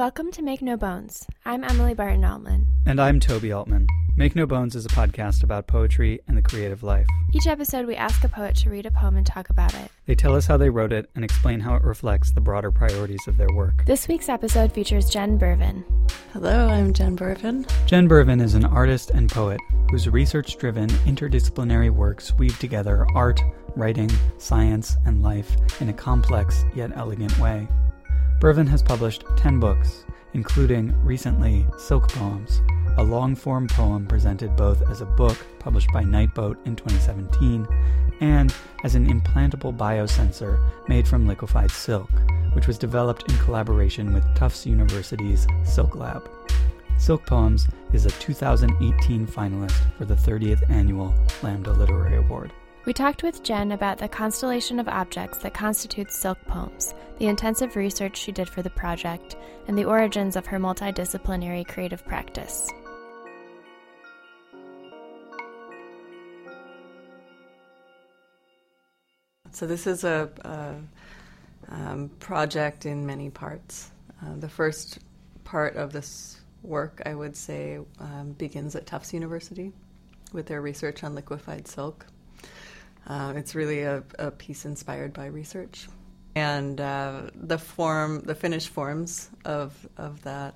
Welcome to Make No Bones. I'm Emily Barton Altman. And I'm Toby Altman. Make No Bones is a podcast about poetry and the creative life. Each episode, we ask a poet to read a poem and talk about it. They tell us how they wrote it and explain how it reflects the broader priorities of their work. This week's episode features Jen Bervin. Hello, I'm Jen Bervin. Jen Bervin is an artist and poet whose research driven, interdisciplinary works weave together art, writing, science, and life in a complex yet elegant way. Bervin has published 10 books, including recently Silk Poems, a long form poem presented both as a book published by Nightboat in 2017 and as an implantable biosensor made from liquefied silk, which was developed in collaboration with Tufts University's Silk Lab. Silk Poems is a 2018 finalist for the 30th annual Lambda Literary Award. We talked with Jen about the constellation of objects that constitutes Silk Poems, the intensive research she did for the project, and the origins of her multidisciplinary creative practice. So, this is a, a um, project in many parts. Uh, the first part of this work, I would say, um, begins at Tufts University with their research on liquefied silk. Uh, it's really a, a, piece inspired by research, and uh, the form, the finished forms of of that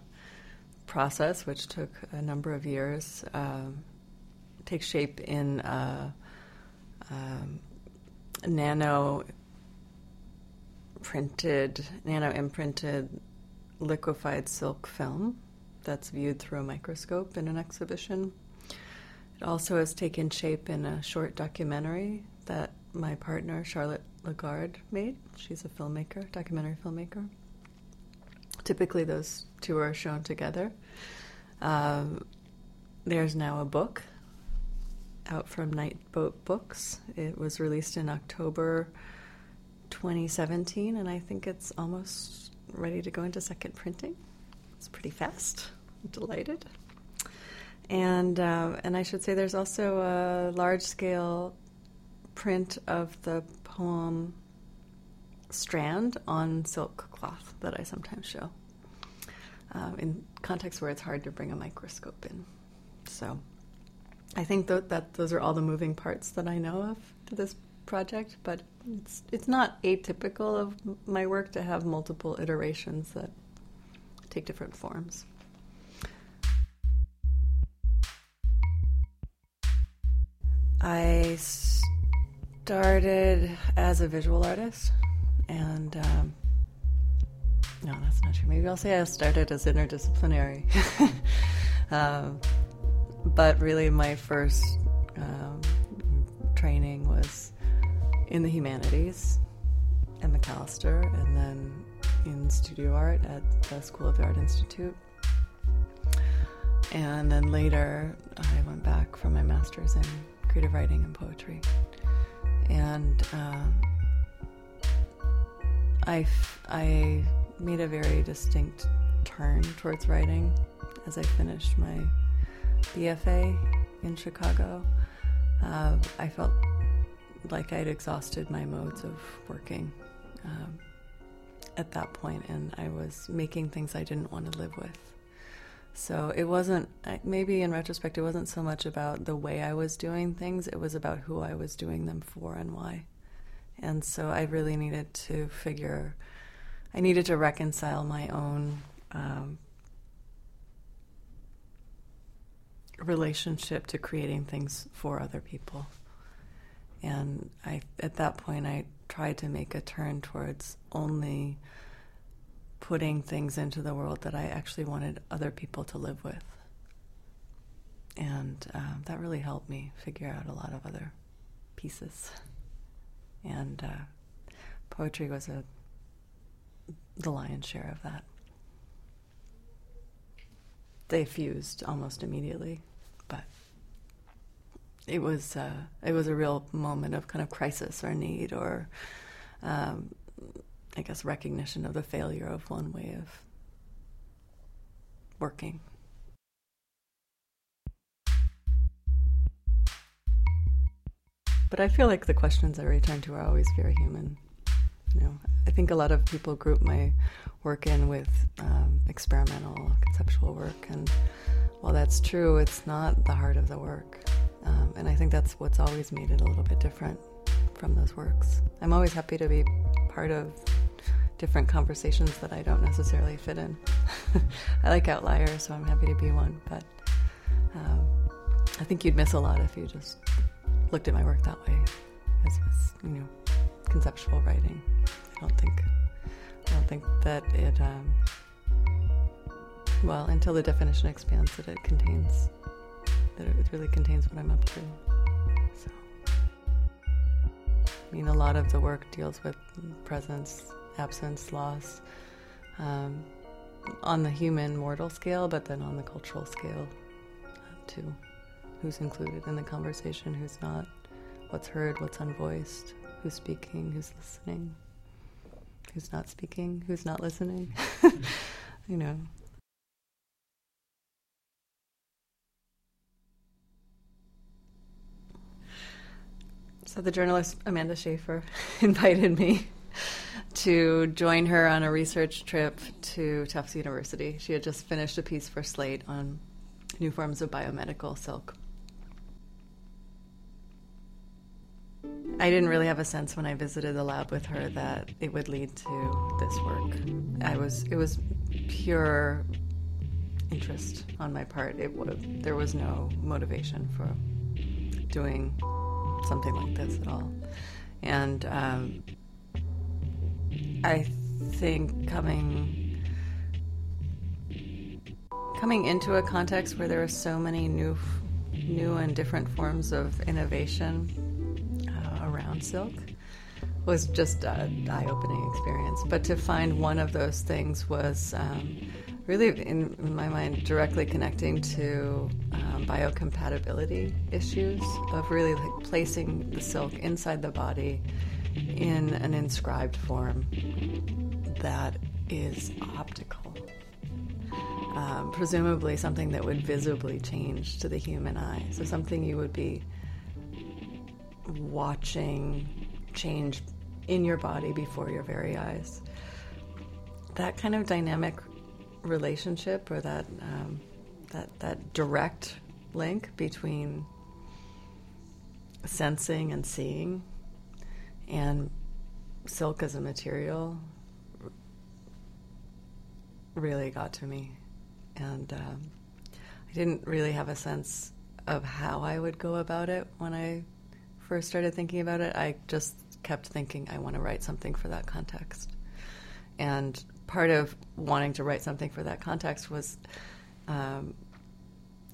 process, which took a number of years, uh, take shape in um, nano printed, nano imprinted liquefied silk film that's viewed through a microscope in an exhibition. It also has taken shape in a short documentary that my partner, Charlotte Lagarde, made. She's a filmmaker, documentary filmmaker. Typically, those two are shown together. Um, there's now a book out from Nightboat Books. It was released in October 2017, and I think it's almost ready to go into second printing. It's pretty fast. I'm delighted. And uh, and I should say there's also a large scale print of the poem Strand on silk cloth that I sometimes show um, in contexts where it's hard to bring a microscope in. So I think th- that those are all the moving parts that I know of to this project, but it's it's not atypical of my work to have multiple iterations that take different forms. I started as a visual artist, and um, no, that's not true. Maybe I'll say I started as interdisciplinary. um, but really, my first um, training was in the humanities at Macalester, and then in studio art at the School of the Art Institute. And then later, I went back for my master's in creative writing and poetry. And um, I, I made a very distinct turn towards writing as I finished my BFA in Chicago. Uh, I felt like I'd exhausted my modes of working um, at that point, and I was making things I didn't want to live with. So it wasn't, maybe in retrospect, it wasn't so much about the way I was doing things, it was about who I was doing them for and why. And so I really needed to figure, I needed to reconcile my own um, relationship to creating things for other people. And I, at that point, I tried to make a turn towards only putting things into the world that I actually wanted other people to live with. And uh, that really helped me figure out a lot of other pieces. And uh, poetry was a the lion's share of that. They fused almost immediately, but it was uh, it was a real moment of kind of crisis or need or um, I guess, recognition of the failure of one way of working. But I feel like the questions I return to are always very human. You know, I think a lot of people group my work in with um, experimental conceptual work, and while that's true, it's not the heart of the work. Um, and I think that's what's always made it a little bit different from those works. I'm always happy to be part of different conversations that I don't necessarily fit in. I like outliers, so I'm happy to be one. But um, I think you'd miss a lot if you just looked at my work that way, as you know, conceptual writing. I don't think I don't think that it. Um, well, until the definition expands, that it contains that it really contains what I'm up to. So, I mean, a lot of the work deals with presence, absence, loss, um, on the human mortal scale, but then on the cultural scale uh, too. Who's included in the conversation, who's not, what's heard, what's unvoiced, who's speaking, who's listening, who's not speaking, who's not listening. you know, So the journalist Amanda Schaffer invited me to join her on a research trip to Tufts University. She had just finished a piece for Slate on new forms of biomedical silk. I didn't really have a sense when I visited the lab with her that it would lead to this work. I was it was pure interest on my part. It there was no motivation for doing something like this at all. And um, I think coming coming into a context where there are so many new new and different forms of innovation uh, around silk was just an eye-opening experience. But to find one of those things was um, really, in, in, my mind, directly connecting to um, biocompatibility issues of really like placing the silk inside the body in an inscribed form that is optical. Um, presumably, something that would visibly change to the human eye. So, something you would be watching change in your body before your very eyes. That kind of dynamic relationship or that um, that that direct link between sensing and seeing and silk as a material really got to me. And um, I didn't really have a sense of how I would go about it when I first started thinking about it. I just kept thinking I want to write something for that context. And part of wanting to write something for that context was um,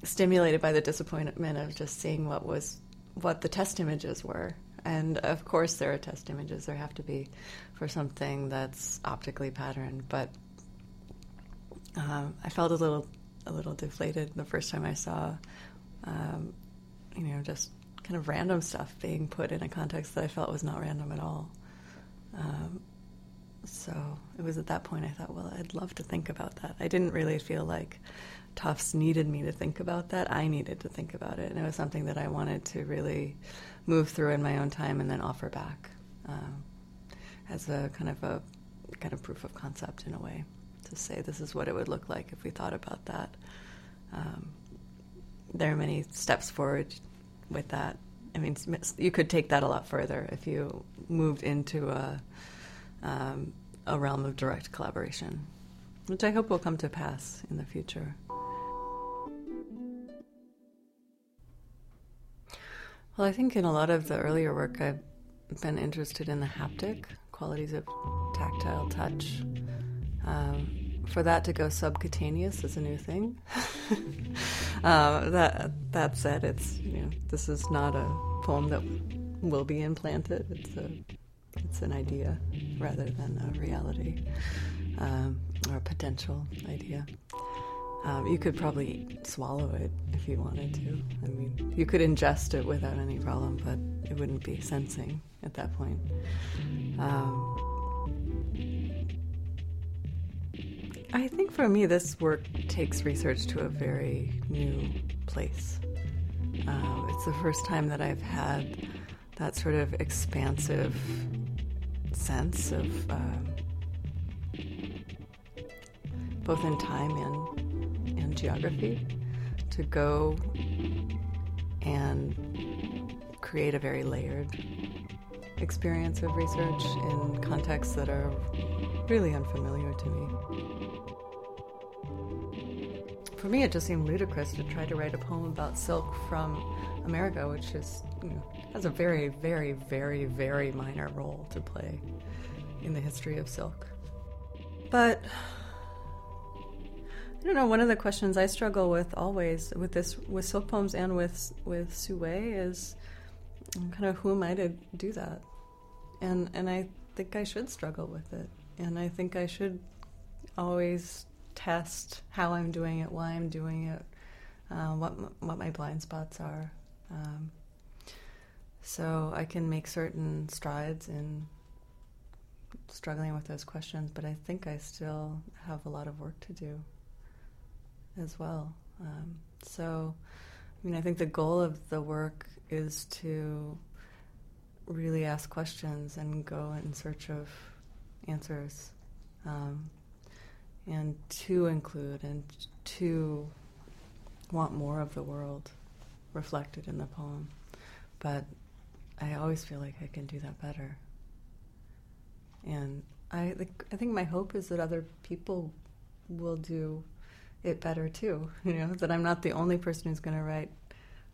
stimulated by the disappointment of just seeing what was what the test images were. And of course, there are test images. There have to be for something that's optically patterned. But um, I felt a little a little deflated the first time I saw, um, you know, just kind of random stuff being put in a context that I felt was not random at all. Um, so it was at that point I thought, well, I'd love to think about that. I didn't really feel like Tufts needed me to think about that. I needed to think about it. And it was something that I wanted to really move through in my own time and then offer back um, as a kind of a kind of proof of concept in a way to say this is what it would look like if we thought about that. Um, there are many steps forward with that. I mean, you could take that a lot further if you moved into a um, a realm of direct collaboration, which I hope will come to pass in the future. Well, I think in a lot of the earlier work, I've been interested in the haptic qualities of tactile touch. Um, for that to go subcutaneous is a new thing. uh, that that said, it's you know this is not a poem that will be implanted. It's a it's an idea rather than a reality um, or a potential idea. Um, you could probably swallow it if you wanted to. I mean, you could ingest it without any problem, but it wouldn't be sensing at that point. Um, I think for me, this work takes research to a very new place. Uh, it's the first time that I've had that sort of expansive sense of um, both in time and, and geography to go and create a very layered experience of research in contexts that are really unfamiliar to me. For me, it just seemed ludicrous to try to write a poem about silk from America, which is you know, has a very, very, very, very minor role to play in the history of silk. But I don't know. One of the questions I struggle with always with this, with silk poems and with with Sue is kind of who am I to do that? And and I think I should struggle with it, and I think I should always test how I'm doing it, why I'm doing it, uh, what what my blind spots are, um, so I can make certain strides in struggling with those questions. But I think I still have a lot of work to do as well. Um, so, I mean, I think the goal of the work is to really ask questions and go in search of answers, um, and to include and to want more of the world reflected in the poem. But I always feel like I can do that better. And I, I think my hope is that other people will do it better too. You know, that I'm not the only person who's going to write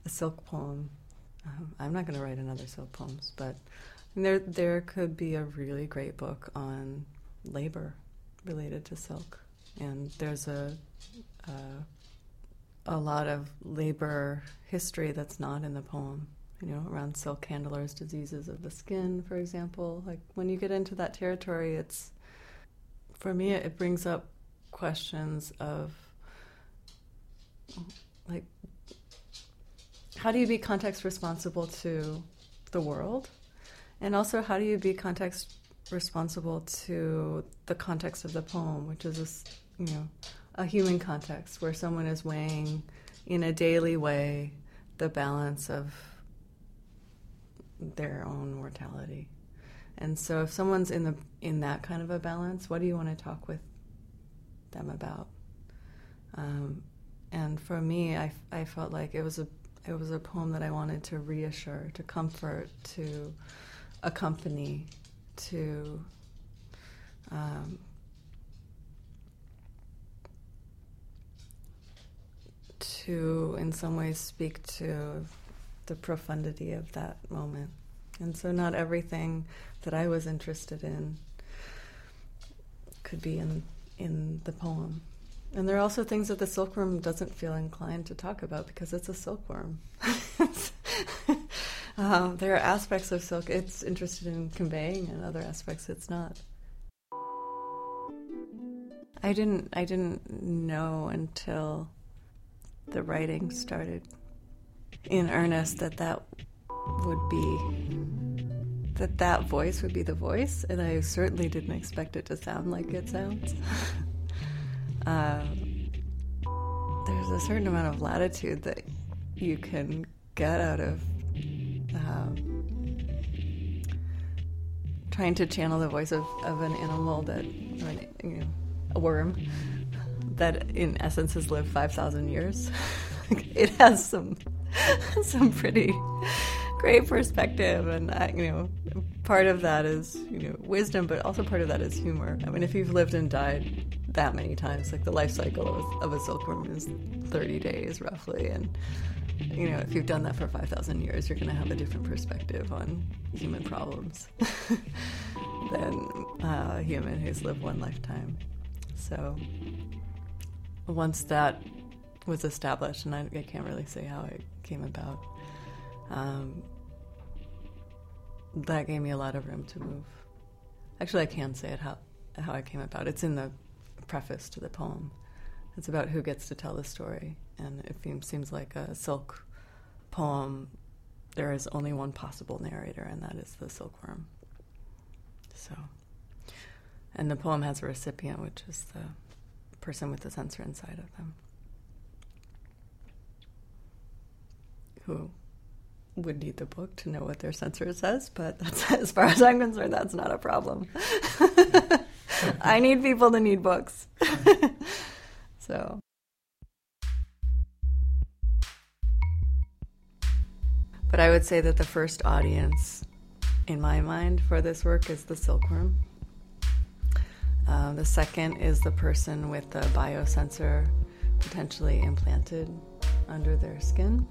a silk poem. Um, I'm not going to write another silk poems, but there there could be a really great book on labor related to silk, and there's a, a a lot of labor history that's not in the poem. You know, around silk handlers, diseases of the skin, for example. Like when you get into that territory, it's for me it brings up questions of like how do you be context responsible to the world and also how do you be context responsible to the context of the poem which is this you know a human context where someone is weighing in a daily way the balance of their own mortality. And so if someone's in the in that kind of a balance what do you want to talk with them about? Um, and for me, I, I felt like it was a it was a poem that I wanted to reassure, to comfort, to accompany, to um, to in some ways speak to the profundity of that moment. And so, not everything that I was interested in could be in in the poem. And there are also things that the silkworm doesn't feel inclined to talk about because it's a silkworm. um, there are aspects of silk it's interested in conveying, and other aspects it's not. I didn't. I didn't know until the writing started in earnest that that would be that that voice would be the voice, and I certainly didn't expect it to sound like it sounds. Um, there's a certain amount of latitude that you can get out of um, trying to channel the voice of, of an animal that, an, you know, a worm that in essence has lived 5,000 years. it has some some pretty great perspective, and I, you know, part of that is you know wisdom, but also part of that is humor. I mean, if you've lived and died that many times. Like the life cycle of, of a silkworm is 30 days roughly. And, you know, if you've done that for 5,000 years, you're going to have a different perspective on human problems than uh, a human who's lived one lifetime. So once that was established, and I, I can't really say how it came about, um, that gave me a lot of room to move. Actually, I can say it how how it came about. It's in the preface to the poem. It's about who gets to tell the story, and it seems like a silk poem. There is only one possible narrator, and that is the silkworm. So, and the poem has a recipient, which is the person with the sensor inside of them, who would need the book to know what their sensor says, but that's as far as I'm concerned, that's not a problem. I need people to need books. so. But I would say that the first audience, in my mind, for this work is the silkworm. Uh, the second is the person with the biosensor potentially implanted under their skin.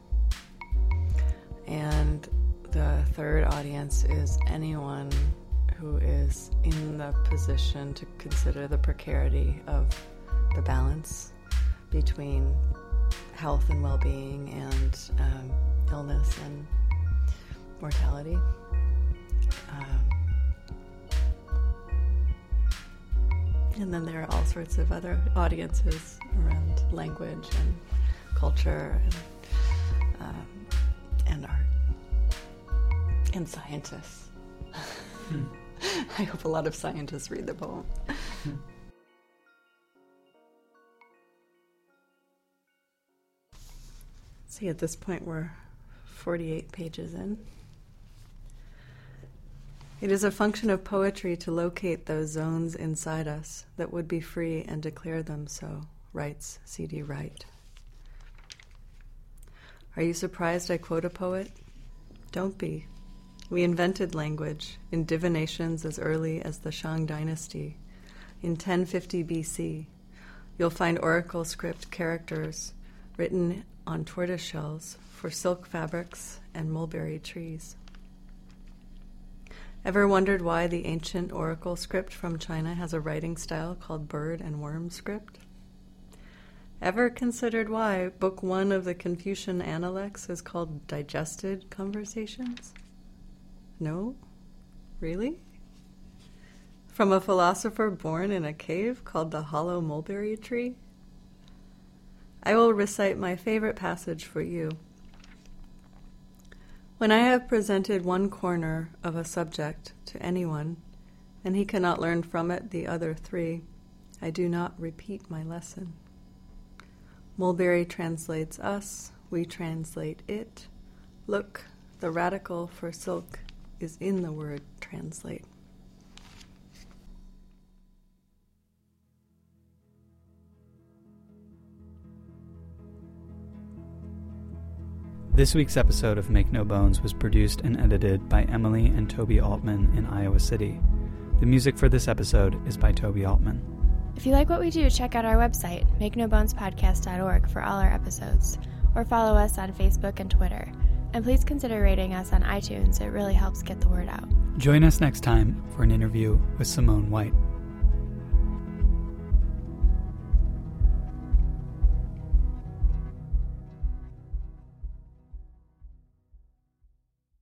And the third audience is anyone who is in the position to consider the precarity of the balance between health and well being and um, illness and mortality. Um, and then there are all sorts of other audiences around language and culture and, um, and art and scientists. I hope a lot of scientists read the poem. See, at this point, we're 48 pages in. It is a function of poetry to locate those zones inside us that would be free and declare them so, writes C.D. Wright. Are you surprised I quote a poet? Don't be. We invented language in divinations as early as the Shang dynasty. In 1050 BC, you'll find oracle script characters written on tortoise shells for silk fabrics and mulberry trees. Ever wondered why the ancient oracle script from China has a writing style called bird and worm script? Ever considered why Book One of the Confucian Analects is called Digested Conversations? No? Really? From a philosopher born in a cave called the Hollow Mulberry Tree? I will recite my favorite passage for you. When I have presented one corner of a subject to anyone, and he cannot learn from it the other three, I do not repeat my lesson. Mulberry translates us, we translate it. Look, the radical for silk is in the word translate. This week's episode of Make No Bones was produced and edited by Emily and Toby Altman in Iowa City. The music for this episode is by Toby Altman. If you like what we do, check out our website, makenobonespodcast.org, for all our episodes, or follow us on Facebook and Twitter. And please consider rating us on iTunes, it really helps get the word out. Join us next time for an interview with Simone White.